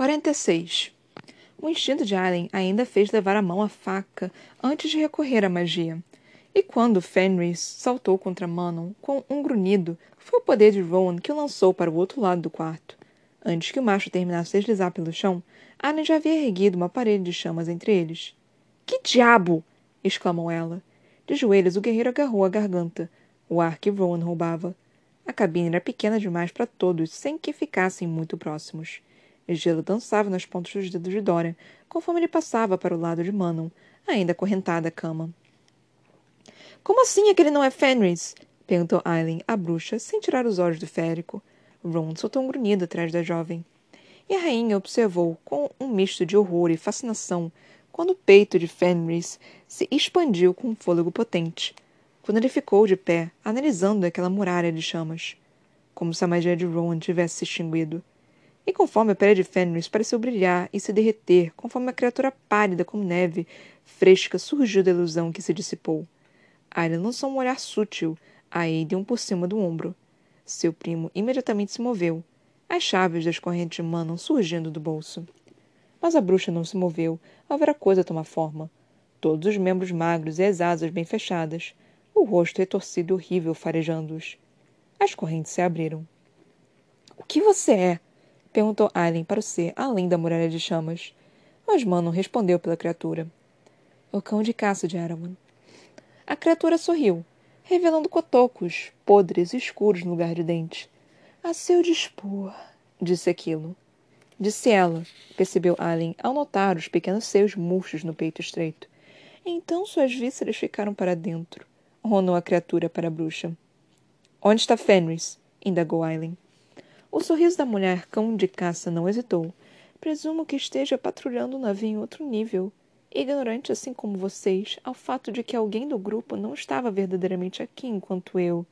46. O instinto de Allen ainda fez levar a mão à faca antes de recorrer à magia. E quando Fenris saltou contra Manon com um grunhido, foi o poder de Rowan que o lançou para o outro lado do quarto. Antes que o macho terminasse de deslizar pelo chão, Allen já havia erguido uma parede de chamas entre eles. Que diabo! exclamou ela. De joelhos, o guerreiro agarrou a garganta, o ar que Rowan roubava. A cabine era pequena demais para todos, sem que ficassem muito próximos. O gelo dançava nas pontas dos dedos de Dora, conforme ele passava para o lado de Manon, ainda acorrentada à cama. Como assim é que ele não é Fenris? perguntou Aileen, a bruxa, sem tirar os olhos do férico. Ron soltou um grunhido atrás da jovem. E a rainha observou, com um misto de horror e fascinação, quando o peito de Fenris se expandiu com um fôlego potente, quando ele ficou de pé, analisando aquela muralha de chamas, como se a magia de Rowan tivesse se extinguido. E conforme a pele de Fenris pareceu brilhar e se derreter, conforme a criatura pálida como neve fresca surgiu da ilusão que se dissipou. Arya lançou um olhar sutil a Aiden por cima do ombro. Seu primo imediatamente se moveu, as chaves das correntes de Manon surgindo do bolso. Mas a bruxa não se moveu ao ver a coisa tomar forma. Todos os membros magros e as asas bem fechadas, o rosto retorcido e horrível farejando-os. As correntes se abriram. O que você é? Perguntou Aileen para o ser além da muralha de chamas. Mas Manon respondeu pela criatura. O cão de caça de Arawan. A criatura sorriu, revelando cotocos, podres e escuros no lugar de dentes. A seu dispor, disse aquilo. Disse ela, percebeu Allen ao notar os pequenos seios murchos no peito estreito. Então suas vísceras ficaram para dentro, ronou a criatura para a bruxa. Onde está Fenris? indagou Aileen. O sorriso da mulher cão de caça não hesitou. Presumo que esteja patrulhando o navio em outro nível ignorante assim como vocês ao fato de que alguém do grupo não estava verdadeiramente aqui enquanto eu.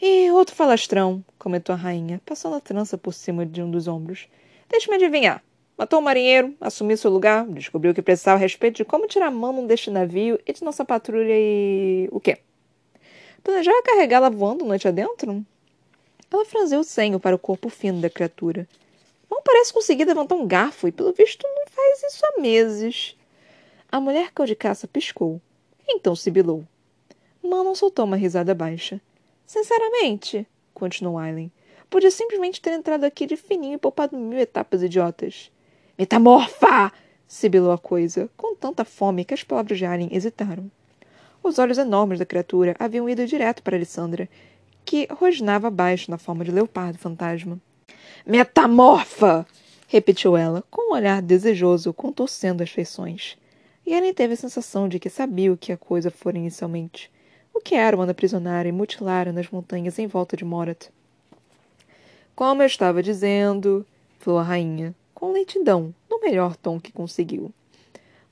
E outro falastrão, comentou a rainha, passando a trança por cima de um dos ombros. Deixe-me adivinhar. Matou um marinheiro, assumiu seu lugar, descobriu que precisava a respeito de como tirar mão deste navio e de nossa patrulha e. o quê? Planejava carregá-la voando noite adentro? Ela franziu o senho para o corpo fino da criatura. Não parece conseguir levantar um garfo e, pelo visto, não faz isso há meses. A mulher cão de caça piscou. Então sibilou. Manon soltou uma risada baixa. Sinceramente, continuou Aileen, podia simplesmente ter entrado aqui de fininho e poupado mil etapas idiotas. Metamorfa! sibilou a coisa, com tanta fome que as palavras de Aileen hesitaram. Os olhos enormes da criatura haviam ido direto para Alessandra, que rosnava abaixo na forma de leopardo fantasma. Metamorfa! repetiu ela, com um olhar desejoso contorcendo as feições. E Ellen teve a sensação de que sabia o que a coisa fora inicialmente. O que era uma aprisionar e mutilar nas montanhas em volta de Morat. Como eu estava dizendo, falou a rainha, com lentidão, no melhor tom que conseguiu.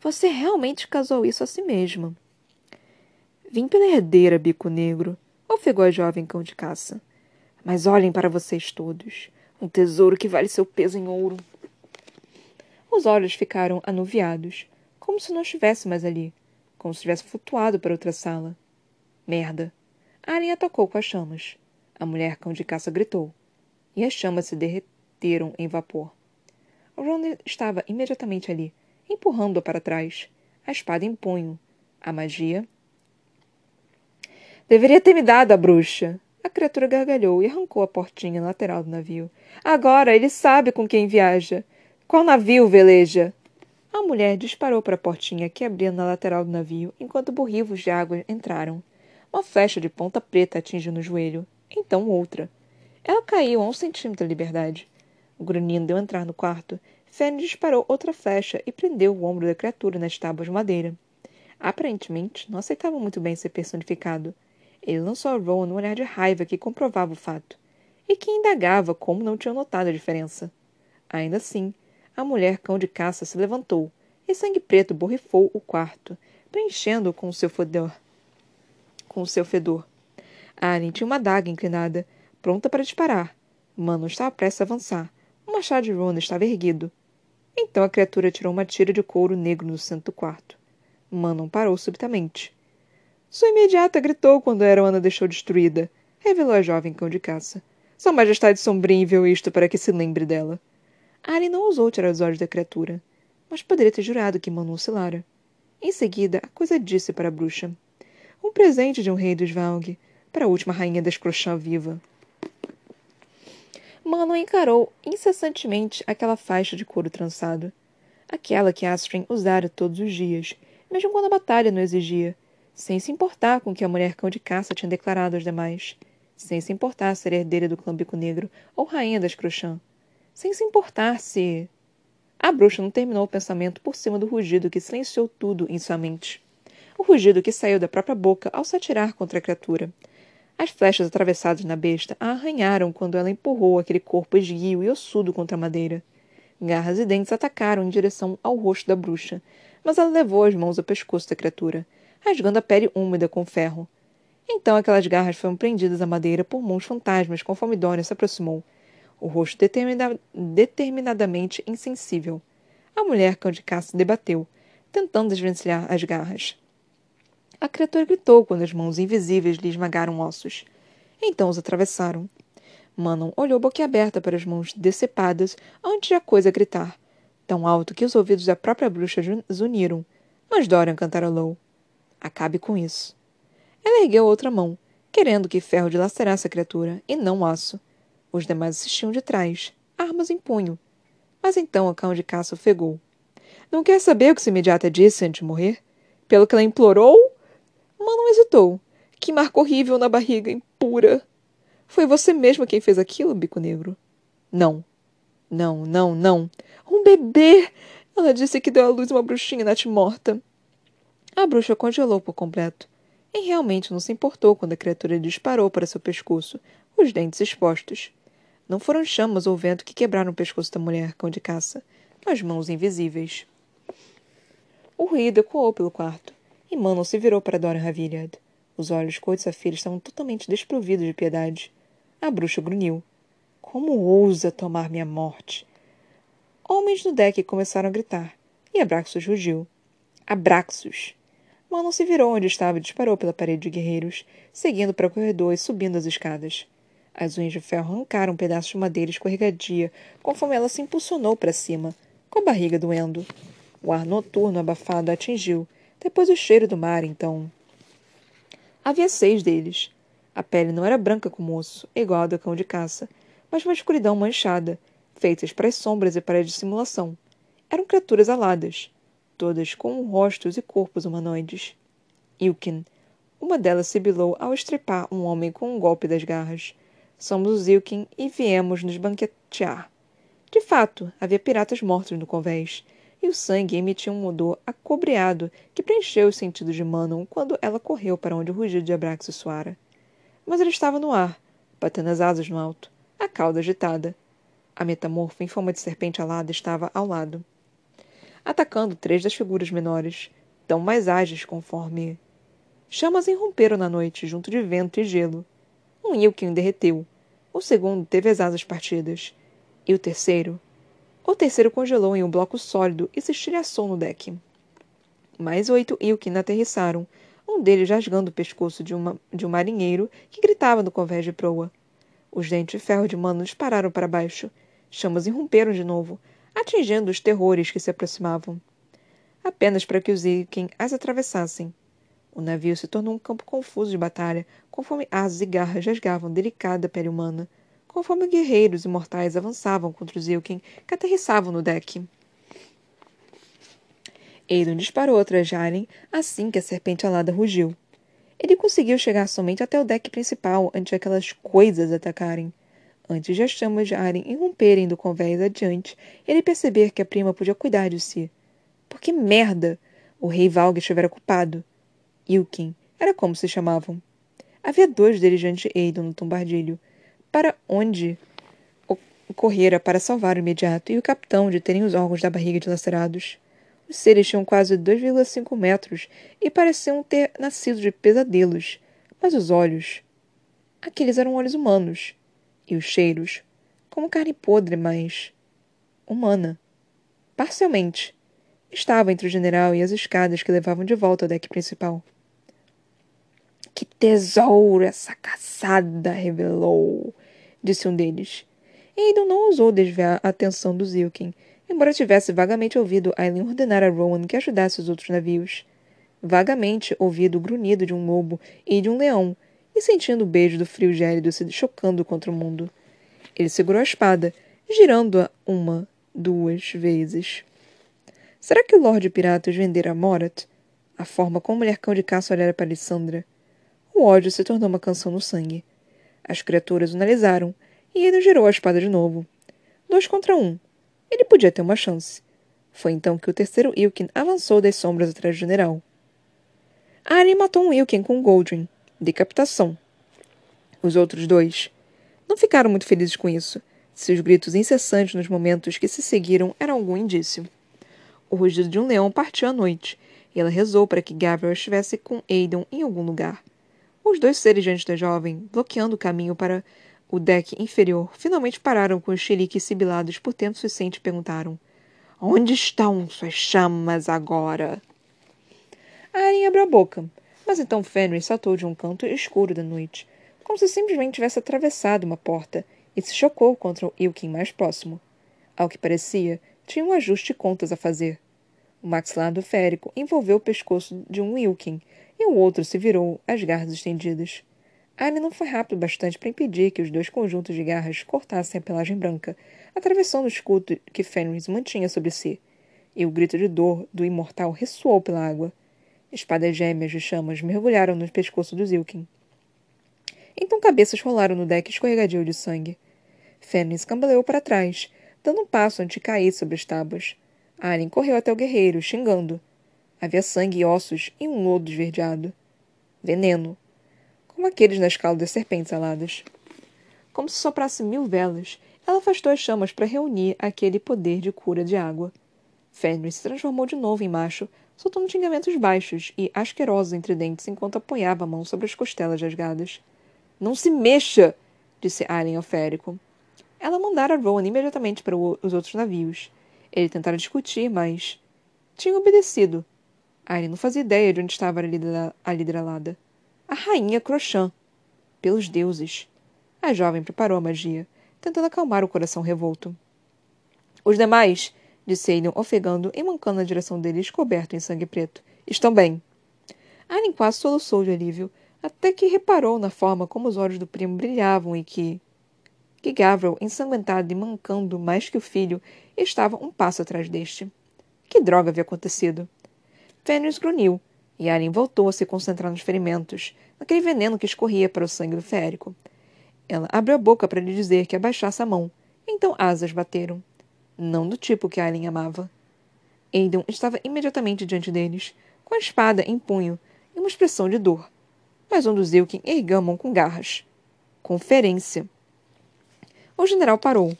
Você realmente casou isso a si mesma. Vim pela herdeira, bico negro, ofegou a jovem cão de caça. Mas olhem para vocês todos. Um tesouro que vale seu peso em ouro. Os olhos ficaram anuviados como se não estivesse mais ali, como se tivesse flutuado para outra sala. Merda! A aranha tocou com as chamas. A mulher cão de caça gritou. E as chamas se derreteram em vapor. Ron estava imediatamente ali, empurrando-a para trás, a espada em punho. A magia. Deveria ter me dado a bruxa. A criatura gargalhou e arrancou a portinha lateral do navio. Agora ele sabe com quem viaja. Qual navio veleja? A mulher disparou para a portinha que abria na lateral do navio enquanto borrivos de água entraram. Uma flecha de ponta preta atingiu no joelho, então outra. Ela caiu a um centímetro da liberdade. O grunhindo deu entrar no quarto. Fênix disparou outra flecha e prendeu o ombro da criatura nas tábuas de madeira. Aparentemente, não aceitava muito bem ser personificado. Ele lançou a Rowan um olhar de raiva que comprovava o fato, e que indagava como não tinha notado a diferença. Ainda assim, a mulher cão de caça se levantou e sangue preto borrifou o quarto, preenchendo-o com seu fedor. Com seu fedor. Aren tinha uma adaga inclinada, pronta para disparar. Mano estava prestes a avançar. O machado de Ron estava erguido. Então a criatura tirou uma tira de couro negro no centro do quarto. Manon parou subitamente. Sua imediata gritou quando a Aroana deixou destruída, revelou a jovem cão de caça. Sua Majestade Sombria enviou isto para que se lembre dela. Ari não ousou tirar os olhos da criatura, mas poderia ter jurado que Manu oscilara. Em seguida, a coisa disse para a bruxa. Um presente de um rei dos Valg, para a última rainha das Crochã viva. Mano encarou incessantemente aquela faixa de couro trançado. Aquela que Astrid usara todos os dias, mesmo quando a batalha não exigia, sem se importar com o que a mulher cão de caça tinha declarado aos demais, sem se importar ser herdeira do clã Bico Negro ou rainha das Crochã, sem se importar se... A bruxa não terminou o pensamento por cima do rugido que silenciou tudo em sua mente. O rugido que saiu da própria boca ao se atirar contra a criatura. As flechas atravessadas na besta a arranharam quando ela empurrou aquele corpo esguio e ossudo contra a madeira. Garras e dentes atacaram em direção ao rosto da bruxa, mas ela levou as mãos ao pescoço da criatura, rasgando a pele úmida com ferro. Então aquelas garras foram prendidas à madeira por mãos fantasmas conforme Dorian se aproximou, o rosto determina determinadamente insensível. A mulher cão de caça debateu, tentando desvencilhar as garras. A criatura gritou quando as mãos invisíveis lhe esmagaram ossos. Então os atravessaram. Manon olhou boquiaberta para as mãos decepadas antes de a coisa gritar, tão alto que os ouvidos da própria bruxa zuniram. Mas Dorian cantarolou. Acabe com isso. Ela ergueu outra mão, querendo que ferro dilacerasse a criatura, e não aço. Os demais assistiam de trás, armas em punho. Mas então a cão de caça ofegou. Não quer saber o que esse imediata disse antes de morrer? Pelo que ela implorou? Manon hesitou. Que marca horrível na barriga, impura. Foi você mesmo quem fez aquilo, Bico Negro? Não. Não, não, não. Um bebê! Ela disse que deu à luz uma bruxinha morta. A bruxa congelou por completo. E realmente não se importou quando a criatura disparou para seu pescoço, os dentes expostos. Não foram chamas ou vento que quebraram o pescoço da mulher, cão de caça, mas mãos invisíveis. O ruído ecoou pelo quarto, e Manon se virou para Dorian Ravilliard. Os olhos cor de safira estavam totalmente desprovidos de piedade. A bruxa grunhiu. Como ousa tomar minha morte? Homens no deck começaram a gritar, e Abraxos rugiu. Abraxos! Manon se virou onde estava e disparou pela parede de guerreiros, seguindo para o corredor e subindo as escadas. As unhas de ferro arrancaram um pedaço de madeira escorregadia, conforme ela se impulsionou para cima, com a barriga doendo. O ar noturno abafado a atingiu, depois o cheiro do mar, então. Havia seis deles. A pele não era branca como osso, igual a do cão de caça, mas uma escuridão manchada, feitas para as sombras e para a dissimulação. Eram criaturas aladas, todas com rostos e corpos humanoides. Ilkin. Uma delas sibilou ao estrepar um homem com um golpe das garras. Somos os Ilkin e viemos nos banquetear. De fato, havia piratas mortos no convés, e o sangue emitia um odor acobreado que preencheu os sentidos de Manon quando ela correu para onde o rugido de Abraxo soara. Mas ele estava no ar, batendo as asas no alto, a cauda agitada. A metamorfa em forma de serpente alada estava ao lado, atacando três das figuras menores, tão mais ágeis conforme. Chamas irromperam na noite, junto de vento e gelo. Um Ilkin derreteu. O segundo teve as asas partidas. E o terceiro? O terceiro congelou em um bloco sólido e se estilhaçou no deck. Mais oito Ilkin aterrissaram, um deles rasgando o pescoço de, uma, de um marinheiro que gritava no convés de proa. Os dentes de ferro de Mano dispararam para baixo. Chamas irromperam de novo, atingindo os terrores que se aproximavam. Apenas para que os Ilkin as atravessassem. O navio se tornou um campo confuso de batalha, conforme asas e garras rasgavam delicada pele humana, conforme guerreiros imortais avançavam contra os Ilkin que aterrissavam no deck. Aiden disparou atrás de assim que a serpente alada rugiu. Ele conseguiu chegar somente até o deck principal antes de aquelas coisas atacarem. Antes de as chamas de Aren irromperem do convés adiante, ele perceber que a prima podia cuidar de si. Por que merda! O rei Valg estivera culpado. Ilkin, era como se chamavam. Havia dois de Aidon no tombardilho, para onde correra para salvar o imediato e o capitão de terem os órgãos da barriga dilacerados. Os seres tinham quase 2,5 metros e pareciam ter nascido de pesadelos, mas os olhos. Aqueles eram olhos humanos. E os cheiros, como carne podre, mas. humana. Parcialmente. Estava entre o general e as escadas que levavam de volta ao deck principal. Que tesouro essa caçada! revelou, disse um deles. Aidan não ousou desviar a atenção do Zilkin, embora tivesse vagamente ouvido Aileen ordenar a Rowan que ajudasse os outros navios. Vagamente ouvido o grunhido de um lobo e de um leão, e sentindo o beijo do frio gélido se chocando contra o mundo. Ele segurou a espada, girando-a uma, duas vezes. Será que o Lorde Piratas vendera a Morat? A forma como o mulher-cão de caça olhara para Lissandra. O ódio se tornou uma canção no sangue. As criaturas o analisaram, e ele girou a espada de novo. Dois contra um. Ele podia ter uma chance. Foi então que o terceiro Ilkin avançou das sombras atrás do general. Arya matou um Ilkin com Goldrin. Decapitação. Os outros dois não ficaram muito felizes com isso. Seus gritos incessantes nos momentos que se seguiram eram algum indício. O rugido de um leão partiu à noite, e ela rezou para que Gabriel estivesse com Aidan em algum lugar. Os dois seres diante da jovem, bloqueando o caminho para o deck inferior, finalmente pararam com os xeriques sibilados por tempo suficiente e perguntaram: Onde estão suas chamas agora? A aranha abriu a boca, mas então Fenris saltou de um canto escuro da noite, como se simplesmente tivesse atravessado uma porta, e se chocou contra o Ilkin mais próximo. Ao que parecia, tinha um ajuste de contas a fazer. O maxilar do férico envolveu o pescoço de um Wilkin e o outro se virou, as garras estendidas. Anne não foi rápido bastante para impedir que os dois conjuntos de garras cortassem a pelagem branca, atravessando o escudo que Fenris mantinha sobre si, e o grito de dor do imortal ressoou pela água. Espadas gêmeas de chamas mergulharam no pescoço do Zilkin. Então cabeças rolaram no deck escorregadio de sangue. Fenris cambaleou para trás, dando um passo antes de cair sobre as tábuas. Aren correu até o guerreiro, xingando. Havia sangue e ossos e um lodo esverdeado. Veneno. Como aqueles na escala das serpentes aladas. Como se soprasse mil velas, ela afastou as chamas para reunir aquele poder de cura de água. Fenris se transformou de novo em macho, soltando xingamentos baixos e asquerosos entre dentes enquanto apoiava a mão sobre as costelas rasgadas. Não se mexa! disse Aren ao férico. Ela mandara Rowan imediatamente para os outros navios. Ele tentara discutir, mas. Tinha obedecido. Aileen não fazia ideia de onde estava a líder alada. A rainha Crochan. Pelos deuses. A jovem preparou a magia, tentando acalmar o coração revolto. Os demais, disse Aiden, ofegando e mancando na direção deles, coberto em sangue preto. Estão bem. Aileen quase soluçou de alívio, até que reparou na forma como os olhos do primo brilhavam e que, que Gavril, ensanguentado e mancando mais que o filho, estava um passo atrás deste. Que droga havia acontecido? Fenris grunhiu, e Aren voltou a se concentrar nos ferimentos, naquele veneno que escorria para o sangue do férico. Ela abriu a boca para lhe dizer que abaixasse a mão, então asas bateram. Não do tipo que Aileen amava. Aidan estava imediatamente diante deles, com a espada em punho e uma expressão de dor. Mas um dos Ilkin ergueu a mão com garras. Conferência. O general parou,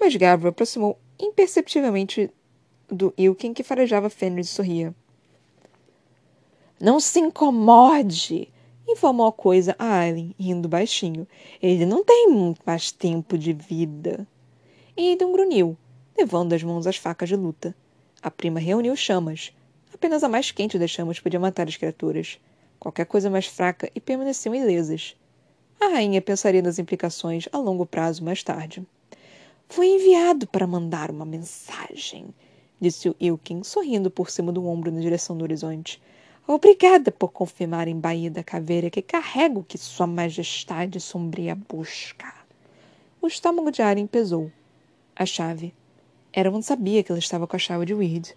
mas Gabriel aproximou imperceptivelmente do Ilkin que farejava Fenris e sorria. Não se incomode, informou a coisa a Aileen, rindo baixinho. Ele não tem muito mais tempo de vida. Aidan grunhiu, levando as mãos às facas de luta. A prima reuniu chamas. Apenas a mais quente das chamas podia matar as criaturas. Qualquer coisa mais fraca e permaneciam ilesas. A rainha pensaria nas implicações a longo prazo mais tarde. Foi enviado para mandar uma mensagem, disse Ilkin, sorrindo por cima do ombro na direção do horizonte. Obrigada por confirmar em Baía da Caveira que carrego o que Sua Majestade Sombria busca. O estômago de Aren pesou. A chave. Era onde sabia que ela estava com a chave de Weird.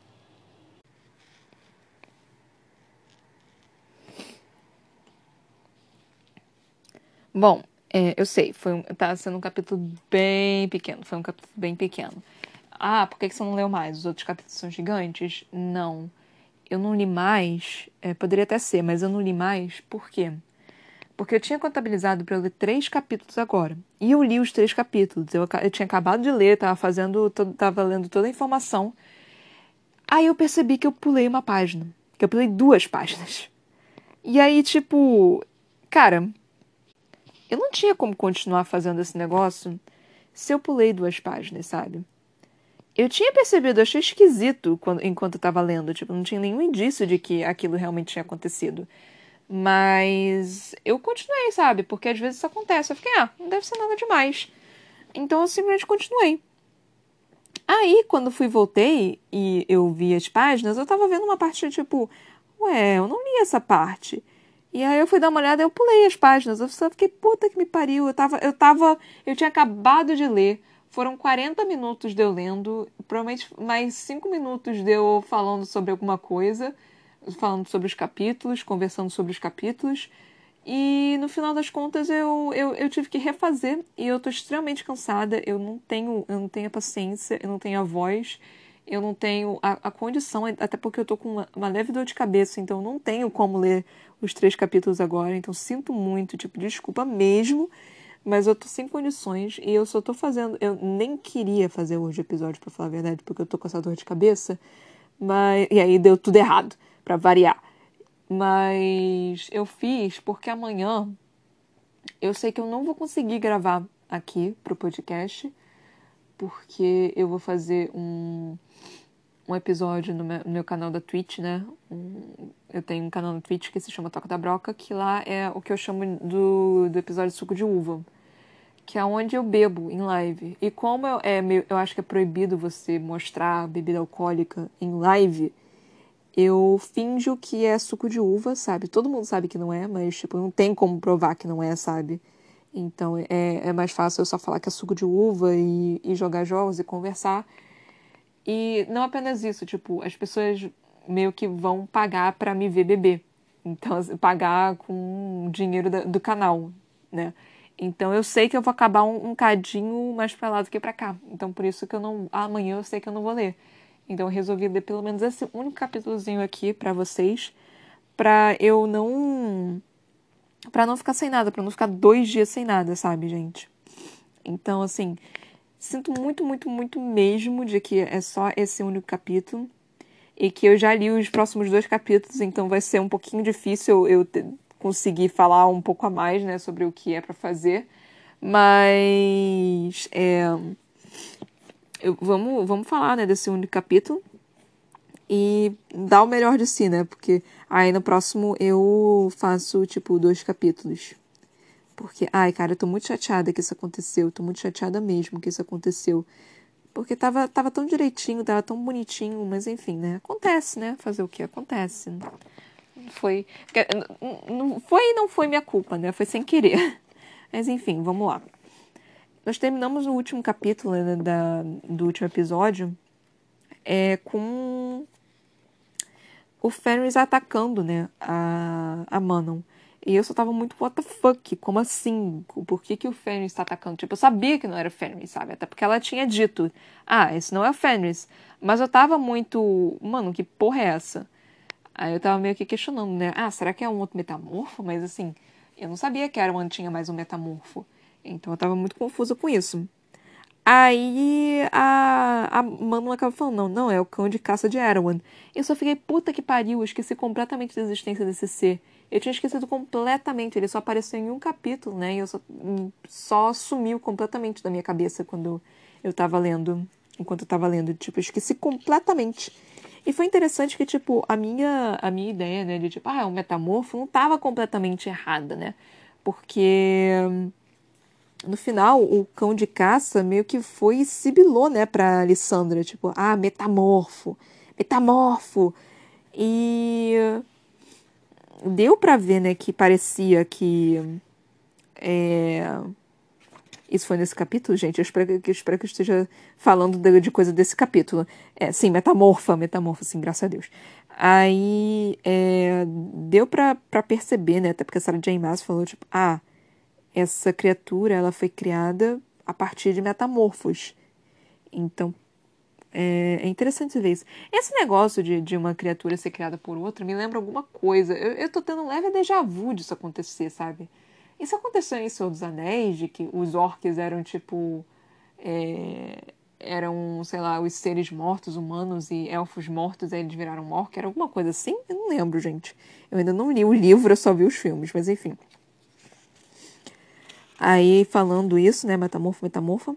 Bom, é, eu sei, foi um, tá sendo um capítulo bem pequeno. Foi um capítulo bem pequeno. Ah, por que, que você não leu mais? Os outros capítulos são gigantes? Não. Eu não li mais. É, poderia até ser, mas eu não li mais. Por quê? Porque eu tinha contabilizado para eu ler três capítulos agora. E eu li os três capítulos. Eu, eu tinha acabado de ler, tava fazendo, tava lendo toda a informação. Aí eu percebi que eu pulei uma página. Que eu pulei duas páginas. E aí, tipo, cara, eu não tinha como continuar fazendo esse negócio se eu pulei duas páginas, sabe? Eu tinha percebido, achei esquisito quando, enquanto estava lendo, tipo, não tinha nenhum indício de que aquilo realmente tinha acontecido. Mas eu continuei, sabe? Porque às vezes isso acontece. Eu fiquei, ah, não deve ser nada demais. Então eu simplesmente continuei. Aí, quando fui voltei e eu vi as páginas, eu tava vendo uma parte tipo, ué, eu não li essa parte. E aí eu fui dar uma olhada eu pulei as páginas. Eu só fiquei, puta que me pariu. Eu tava, eu tava, eu tinha acabado de ler. Foram 40 minutos de eu lendo, provavelmente mais 5 minutos de eu falando sobre alguma coisa, falando sobre os capítulos, conversando sobre os capítulos. E no final das contas eu, eu, eu tive que refazer e eu tô extremamente cansada. Eu não tenho, eu não tenho a paciência, eu não tenho a voz, eu não tenho a, a condição, até porque eu tô com uma, uma leve dor de cabeça, então não tenho como ler os três capítulos agora. Então sinto muito, tipo, desculpa mesmo, mas eu tô sem condições e eu só tô fazendo. Eu nem queria fazer hoje o episódio, pra falar a verdade, porque eu tô com essa dor de cabeça. Mas. E aí deu tudo errado, para variar. Mas eu fiz porque amanhã eu sei que eu não vou conseguir gravar aqui pro podcast, porque eu vou fazer um, um episódio no meu, no meu canal da Twitch, né? Um, eu tenho um canal no Twitch que se chama Toca da Broca, que lá é o que eu chamo do, do episódio Suco de Uva, que é onde eu bebo em live. E como eu, é, eu acho que é proibido você mostrar bebida alcoólica em live eu finjo que é suco de uva, sabe? Todo mundo sabe que não é, mas, tipo, não tem como provar que não é, sabe? Então é, é mais fácil eu só falar que é suco de uva e, e jogar jogos e conversar. E não apenas isso, tipo, as pessoas meio que vão pagar para me ver beber. Então, assim, pagar com dinheiro da, do canal, né? Então eu sei que eu vou acabar um, um cadinho mais pra lá do que pra cá. Então por isso que eu não. Amanhã eu sei que eu não vou ler. Então eu resolvi ler pelo menos esse único capítulozinho aqui para vocês, para eu não para não ficar sem nada, para não ficar dois dias sem nada, sabe, gente? Então, assim, sinto muito, muito, muito mesmo de que é só esse único capítulo e que eu já li os próximos dois capítulos, então vai ser um pouquinho difícil eu ter, conseguir falar um pouco a mais, né, sobre o que é para fazer, mas é, eu, vamos, vamos falar, né, desse único capítulo e dar o melhor de si, né? Porque aí no próximo eu faço, tipo, dois capítulos. Porque, ai, cara, eu tô muito chateada que isso aconteceu. Tô muito chateada mesmo que isso aconteceu. Porque tava, tava tão direitinho, tava tão bonitinho, mas enfim, né? Acontece, né? Fazer o que? Acontece. Foi. Não foi não foi minha culpa, né? Foi sem querer. Mas enfim, vamos lá. Nós terminamos no último capítulo né, da, do último episódio é, com o Fenris atacando né, a, a Manon. E eu só tava muito, what the fuck? Como assim? Por que, que o Fenris tá atacando? Tipo, eu sabia que não era o Fenris, sabe? Até porque ela tinha dito, ah, esse não é o Fenris. Mas eu tava muito, mano, que porra é essa? Aí eu tava meio que questionando, né? Ah, será que é um outro metamorfo? Mas assim, eu não sabia que era uma tinha mais um metamorfo. Então eu tava muito confusa com isso. Aí a, a Manu acaba falando, não, não, é o cão de caça de Erwan. Eu só fiquei, puta que pariu, eu esqueci completamente da existência desse ser. Eu tinha esquecido completamente, ele só apareceu em um capítulo, né? E eu só, só sumiu completamente da minha cabeça quando eu tava lendo. Enquanto eu tava lendo, tipo, eu esqueci completamente. E foi interessante que, tipo, a minha, a minha ideia, né, de tipo, ah, é um metamorfo, não tava completamente errada, né? Porque no final, o cão de caça meio que foi e sibilou, né, pra Alessandra. Tipo, ah, metamorfo, metamorfo. E deu para ver, né, que parecia que. É... Isso foi nesse capítulo, gente? Eu espero que, eu espero que eu esteja falando de, de coisa desse capítulo. É, sim, metamorfa, metamorfa, sim, graças a Deus. Aí é, deu para perceber, né? Até porque a Sarah Jane Maas falou, tipo, ah, essa criatura ela foi criada a partir de metamorfos. Então, é, é interessante ver isso. Esse negócio de, de uma criatura ser criada por outra me lembra alguma coisa. Eu, eu tô tendo um leve déjà vu disso acontecer, sabe? Isso aconteceu em Senhor dos Anéis, de que os orcs eram tipo. É, eram, sei lá, os seres mortos, humanos e elfos mortos, aí eles viraram orc. Era alguma coisa assim? Eu não lembro, gente. Eu ainda não li o livro, eu só vi os filmes, mas enfim. Aí falando isso, né? Metamorfo, metamorfa.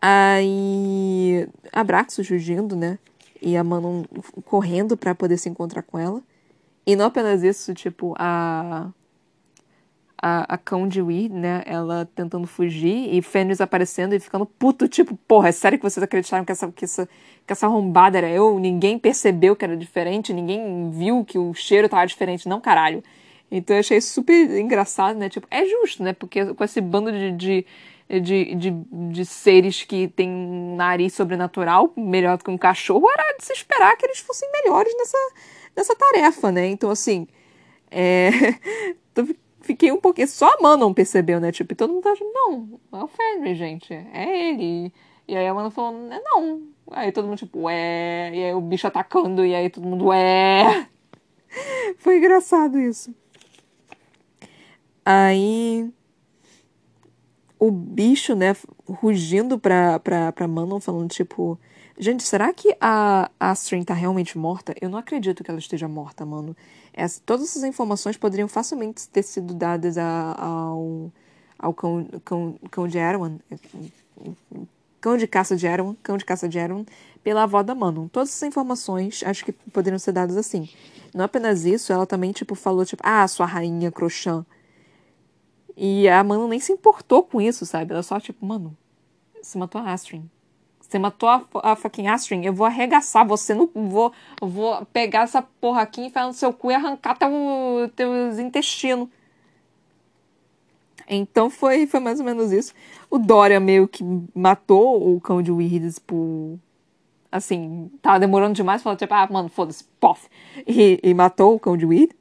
Aí Abraxo fugindo, né? E a Manon correndo para poder se encontrar com ela. E não apenas isso, tipo, a. a, a cão de Weird, né? Ela tentando fugir e Fenris aparecendo e ficando puto, tipo, porra, é sério que vocês acreditaram que essa, que essa, que essa arrombada era eu? Ninguém percebeu que era diferente, ninguém viu que o cheiro tava diferente, não, caralho. Então eu achei super engraçado, né? Tipo, é justo, né? Porque com esse bando de, de, de, de, de seres que tem um nariz sobrenatural, melhor do que um cachorro, era de se esperar que eles fossem melhores nessa, nessa tarefa, né? Então, assim, é... fiquei um pouquinho. Só a Manon percebeu, né? Tipo, todo mundo tá tipo, não, é o Fenrir, gente. É ele. E aí a Manon falou, não. Aí todo mundo, tipo, ué. E aí o bicho atacando, e aí todo mundo, ué. Foi engraçado isso. Aí. O bicho, né, rugindo pra, pra, pra Manon, falando, tipo. Gente, será que a Astrid tá realmente morta? Eu não acredito que ela esteja morta, mano. Essa, todas essas informações poderiam facilmente ter sido dadas a, ao, ao cão, cão, cão de Erwan. Cão de caça de Erwan, cão de caça de Erwan, pela avó da Manon. Todas essas informações acho que poderiam ser dadas assim. Não apenas isso, ela também, tipo, falou, tipo, ah, sua rainha Crochã. E a Manon nem se importou com isso, sabe? Ela só, tipo, mano, você matou a Astrid. Você matou a, a fucking Astrid, eu vou arregaçar você, não vou, vou pegar essa porra aqui, enfiar no seu cu e arrancar teu, teus intestinos. Então foi, foi mais ou menos isso. O Dória meio que matou o cão de Weirds por. Assim, tava demorando demais, falou tipo, ah, mano, foda-se, pof. E, e, matou o cão de Weird.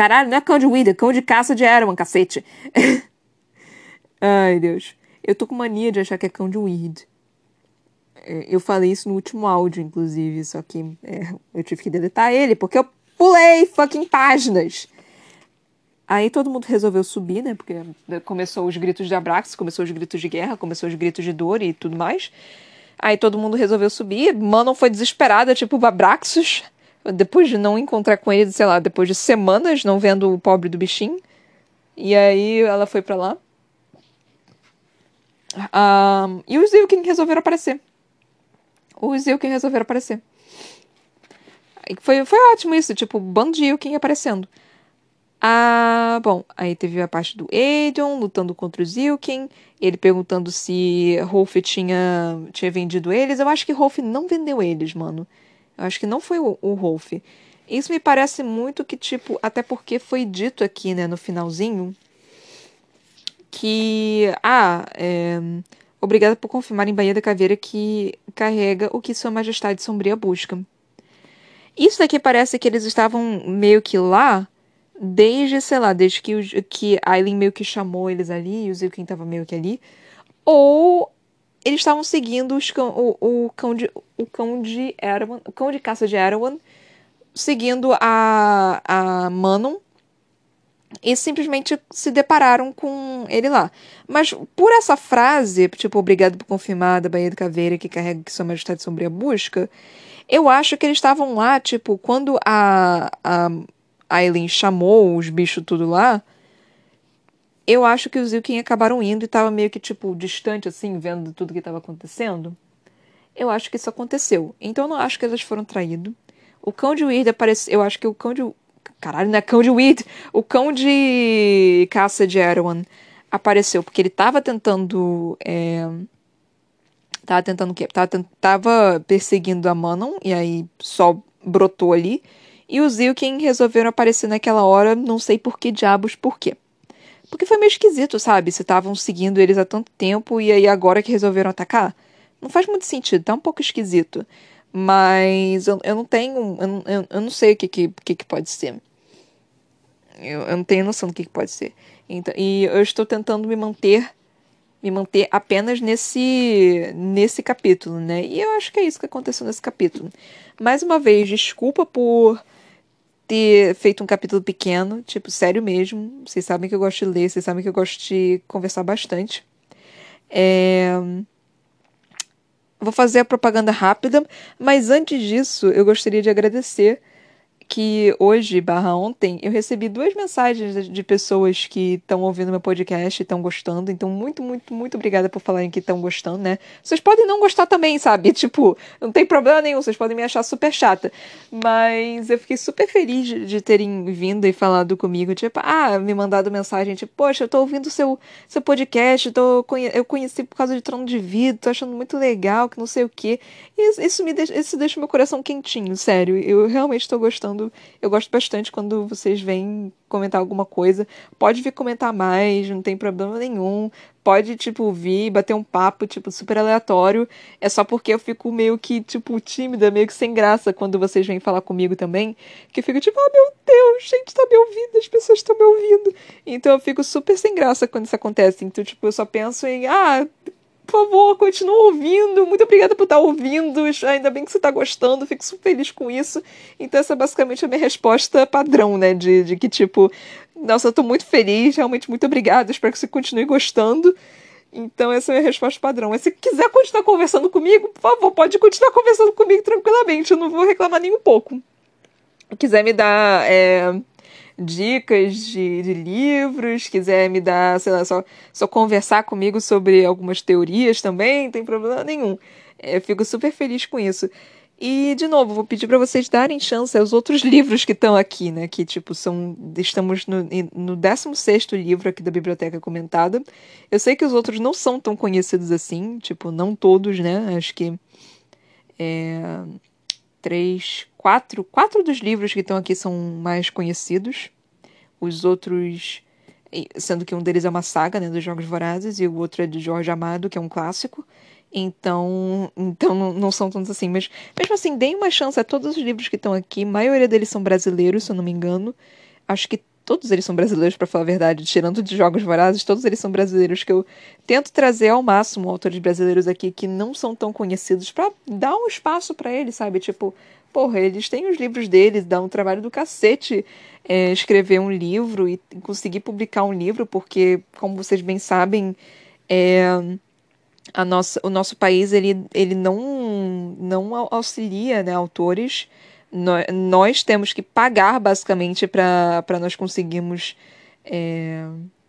Caralho, não é cão de é cão de caça de Erwan, cacete. Ai, Deus. Eu tô com mania de achar que é cão de Weird. É, eu falei isso no último áudio, inclusive, só que é, eu tive que deletar ele, porque eu pulei fucking páginas. Aí todo mundo resolveu subir, né? Porque começou os gritos de Abrax, começou os gritos de guerra, começou os gritos de dor e tudo mais. Aí todo mundo resolveu subir. Manon foi desesperada, tipo Abraxos, depois de não encontrar com ele, sei lá, depois de semanas não vendo o pobre do bichinho. E aí ela foi para lá. Um, e os Zilkin resolveram aparecer os Ilken resolveram aparecer. Foi, foi ótimo isso, tipo, bando de aparecendo. Ah, bom, aí teve a parte do Aegon lutando contra os Ilken, ele perguntando se Rolf tinha, tinha vendido eles. Eu acho que Rolf não vendeu eles, mano. Acho que não foi o, o Rolf. Isso me parece muito que, tipo, até porque foi dito aqui, né, no finalzinho, que, ah, é, Obrigada por confirmar em Bahia da Caveira que carrega o que Sua Majestade Sombria busca. Isso daqui parece que eles estavam meio que lá desde, sei lá, desde que, que Aileen meio que chamou eles ali e o Zilkin tava meio que ali. Ou eles estavam seguindo cão, o, o, cão de, o cão de o cão de caça de Erwan, seguindo a, a Manon e simplesmente se depararam com ele lá. Mas por essa frase, tipo, obrigado por confirmar da Baía do Caveira que carrega que Sua Majestade Sombria busca, eu acho que eles estavam lá, tipo, quando a, a Aileen chamou os bichos tudo lá, eu acho que os Zilkin acabaram indo e tava meio que, tipo, distante, assim, vendo tudo que estava acontecendo. Eu acho que isso aconteceu. Então eu não acho que eles foram traídos. O cão de Weird apareceu. Eu acho que o cão de Caralho, não é cão de Weed. O cão de caça de Erwan apareceu porque ele tava tentando. É... Tava tentando o quê? Tava, tava perseguindo a Manon e aí só brotou ali. E os Zilkin resolveram aparecer naquela hora, não sei por que diabos por quê. Porque foi meio esquisito, sabe? Se estavam seguindo eles há tanto tempo e aí agora que resolveram atacar. Não faz muito sentido, tá um pouco esquisito. Mas eu, eu não tenho. Eu, eu, eu não sei o que, que, que, que pode ser. Eu, eu não tenho noção do que, que pode ser. Então, e eu estou tentando me manter me manter apenas nesse nesse capítulo, né? E eu acho que é isso que aconteceu nesse capítulo. Mais uma vez, desculpa por ter feito um capítulo pequeno, tipo, sério mesmo. Vocês sabem que eu gosto de ler, vocês sabem que eu gosto de conversar bastante. É... Vou fazer a propaganda rápida, mas antes disso, eu gostaria de agradecer que hoje, barra ontem, eu recebi duas mensagens de pessoas que estão ouvindo meu podcast e estão gostando. Então, muito, muito, muito obrigada por falarem que estão gostando, né? Vocês podem não gostar também, sabe? Tipo, não tem problema nenhum, vocês podem me achar super chata. Mas eu fiquei super feliz de, de terem vindo e falado comigo. Tipo, ah, me mandado mensagem, tipo, poxa, eu tô ouvindo seu, seu podcast, tô, eu conheci por causa de Trono de Vida, tô achando muito legal, que não sei o quê. E isso me deixa, isso deixa meu coração quentinho, sério. Eu realmente tô gostando. Eu gosto bastante quando vocês vêm comentar alguma coisa. Pode vir comentar mais, não tem problema nenhum. Pode, tipo, vir bater um papo, tipo, super aleatório. É só porque eu fico meio que, tipo, tímida, meio que sem graça quando vocês vêm falar comigo também. Que eu fico tipo, ah, meu Deus, gente tá me ouvindo, as pessoas estão me ouvindo. Então eu fico super sem graça quando isso acontece. Então, tipo, eu só penso em, ah, por favor, continue ouvindo. Muito obrigada por estar ouvindo. Ainda bem que você está gostando. Fico super feliz com isso. Então, essa é basicamente a minha resposta padrão, né? De, de que, tipo, nossa, eu tô muito feliz. Realmente, muito obrigada. Espero que você continue gostando. Então, essa é a minha resposta padrão. Mas se quiser continuar conversando comigo, por favor, pode continuar conversando comigo tranquilamente. Eu não vou reclamar nem um pouco. Se quiser me dar. É dicas de, de, livros, quiser me dar, sei lá, só, só conversar comigo sobre algumas teorias também, não tem problema nenhum. É, eu fico super feliz com isso. E, de novo, vou pedir para vocês darem chance aos outros livros que estão aqui, né? Que, tipo, são. Estamos no, no 16 livro aqui da Biblioteca Comentada. Eu sei que os outros não são tão conhecidos assim, tipo, não todos, né? Acho que. É, três, quatro, quatro dos livros que estão aqui são mais conhecidos. Os outros, sendo que um deles é uma saga, né, dos Jogos Vorazes, e o outro é de Jorge Amado, que é um clássico. Então, então não são tantos assim, mas mesmo assim, deem uma chance a todos os livros que estão aqui. A maioria deles são brasileiros, se eu não me engano. Acho que todos eles são brasileiros, para falar a verdade, tirando de Jogos Vorazes, todos eles são brasileiros, que eu tento trazer ao máximo autores brasileiros aqui que não são tão conhecidos, para dar um espaço para eles, sabe? Tipo, porra, eles têm os livros deles, dá um trabalho do cacete é, escrever um livro e conseguir publicar um livro, porque, como vocês bem sabem, é, a nossa, o nosso país ele, ele não, não auxilia né, autores. Nós, temos que pagar basicamente para nós conseguirmos. É,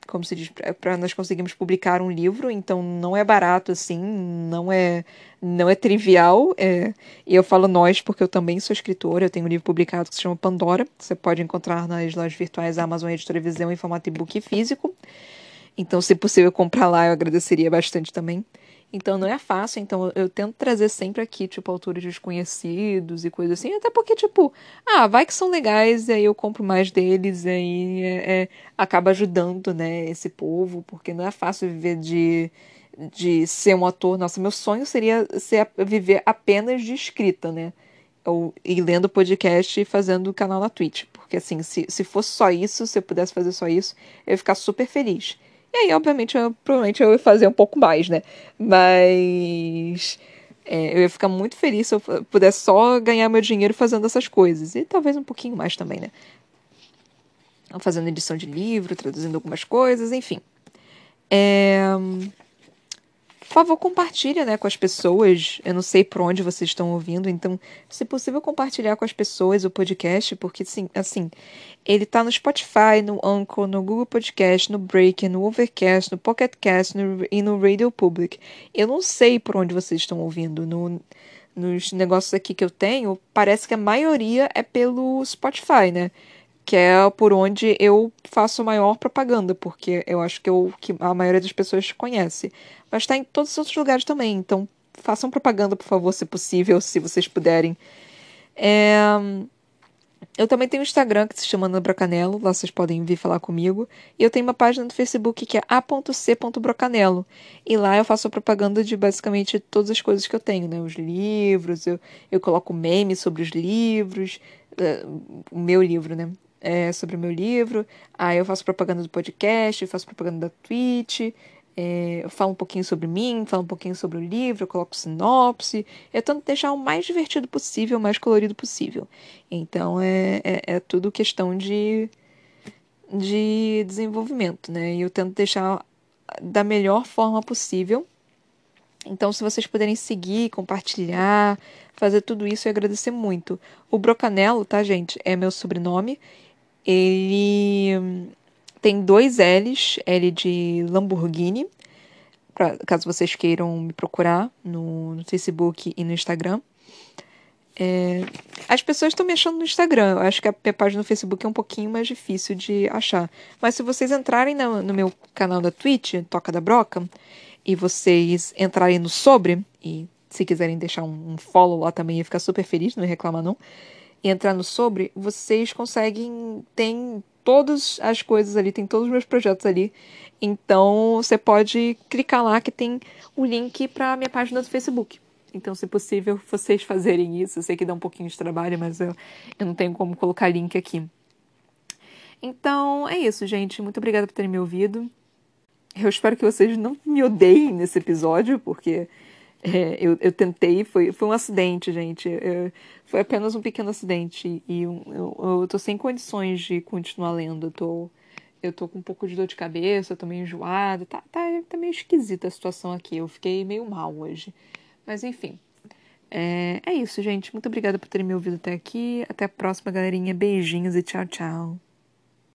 como se diz, para nós conseguirmos publicar um livro, então não é barato assim, não é não é trivial. É, e eu falo nós porque eu também sou escritora, eu tenho um livro publicado que se chama Pandora, você pode encontrar nas lojas virtuais Amazon Editora Visão em formato e-book físico. Então, se possível comprar lá, eu agradeceria bastante também. Então não é fácil, então eu, tento trazer sempre aqui, tipo, autores desconhecidos e coisas assim, até porque, tipo, ah, vai que são legais, e aí eu compro mais deles, e aí é, é, acaba ajudando, né, esse povo, porque não é fácil viver de, de ser um ator. Nossa, meu sonho seria ser, viver apenas de escrita, né? Ou ir lendo podcast e fazendo canal na Twitch. Porque assim, se, se fosse só isso, se eu pudesse fazer só isso, eu ia ficar super feliz. E aí, obviamente, eu, provavelmente eu ia fazer um pouco mais, né? Mas é, eu ia ficar muito feliz se eu pudesse só ganhar meu dinheiro fazendo essas coisas. E talvez um pouquinho mais também, né? Fazendo edição de livro, traduzindo algumas coisas, enfim. É por favor, compartilha né, com as pessoas. Eu não sei por onde vocês estão ouvindo, então, se possível, compartilhar com as pessoas o podcast, porque, sim, assim, ele tá no Spotify, no Anchor, no Google Podcast, no Breaker, no Overcast, no Pocket Cast no, e no Radio Public. Eu não sei por onde vocês estão ouvindo. No, nos negócios aqui que eu tenho, parece que a maioria é pelo Spotify, né? Que é por onde eu faço maior propaganda, porque eu acho que, eu, que a maioria das pessoas conhece. Mas está em todos os outros lugares também, então façam propaganda, por favor, se possível, se vocês puderem. É... Eu também tenho um Instagram que se chama Ana Brocanelo, lá vocês podem vir falar comigo. E eu tenho uma página no Facebook que é a.c.brocanelo. E lá eu faço propaganda de basicamente todas as coisas que eu tenho, né? Os livros, eu, eu coloco memes sobre os livros, uh, o meu livro, né? É, sobre o meu livro. Aí eu faço propaganda do podcast, faço propaganda da Twitch. É, eu falo um pouquinho sobre mim, falo um pouquinho sobre o livro, eu coloco sinopse. Eu tento deixar o mais divertido possível, o mais colorido possível. Então é, é, é tudo questão de, de desenvolvimento, né? E eu tento deixar da melhor forma possível. Então, se vocês puderem seguir, compartilhar, fazer tudo isso, eu agradecer muito. O Brocanelo, tá, gente? É meu sobrenome. Ele tem dois L's, L de Lamborghini, pra, caso vocês queiram me procurar no, no Facebook e no Instagram. É, as pessoas estão me achando no Instagram. Eu acho que a minha página no Facebook é um pouquinho mais difícil de achar. Mas se vocês entrarem no, no meu canal da Twitch, Toca da Broca, e vocês entrarem no sobre, e se quiserem deixar um, um follow lá também, ia ficar super feliz, não ia reclamar não. Entrar no sobre, vocês conseguem. Tem todas as coisas ali, tem todos os meus projetos ali. Então você pode clicar lá que tem o link para minha página do Facebook. Então, se possível, vocês fazerem isso. Eu sei que dá um pouquinho de trabalho, mas eu, eu não tenho como colocar link aqui. Então, é isso, gente. Muito obrigada por terem me ouvido. Eu espero que vocês não me odeiem nesse episódio, porque é, eu, eu tentei, foi, foi um acidente, gente. Eu, foi apenas um pequeno acidente. E eu, eu, eu tô sem condições de continuar lendo. Eu tô, eu tô com um pouco de dor de cabeça, tô meio enjoada. Tá, tá, tá meio esquisita a situação aqui. Eu fiquei meio mal hoje. Mas enfim. É, é isso, gente. Muito obrigada por terem me ouvido até aqui. Até a próxima, galerinha. Beijinhos e tchau, tchau.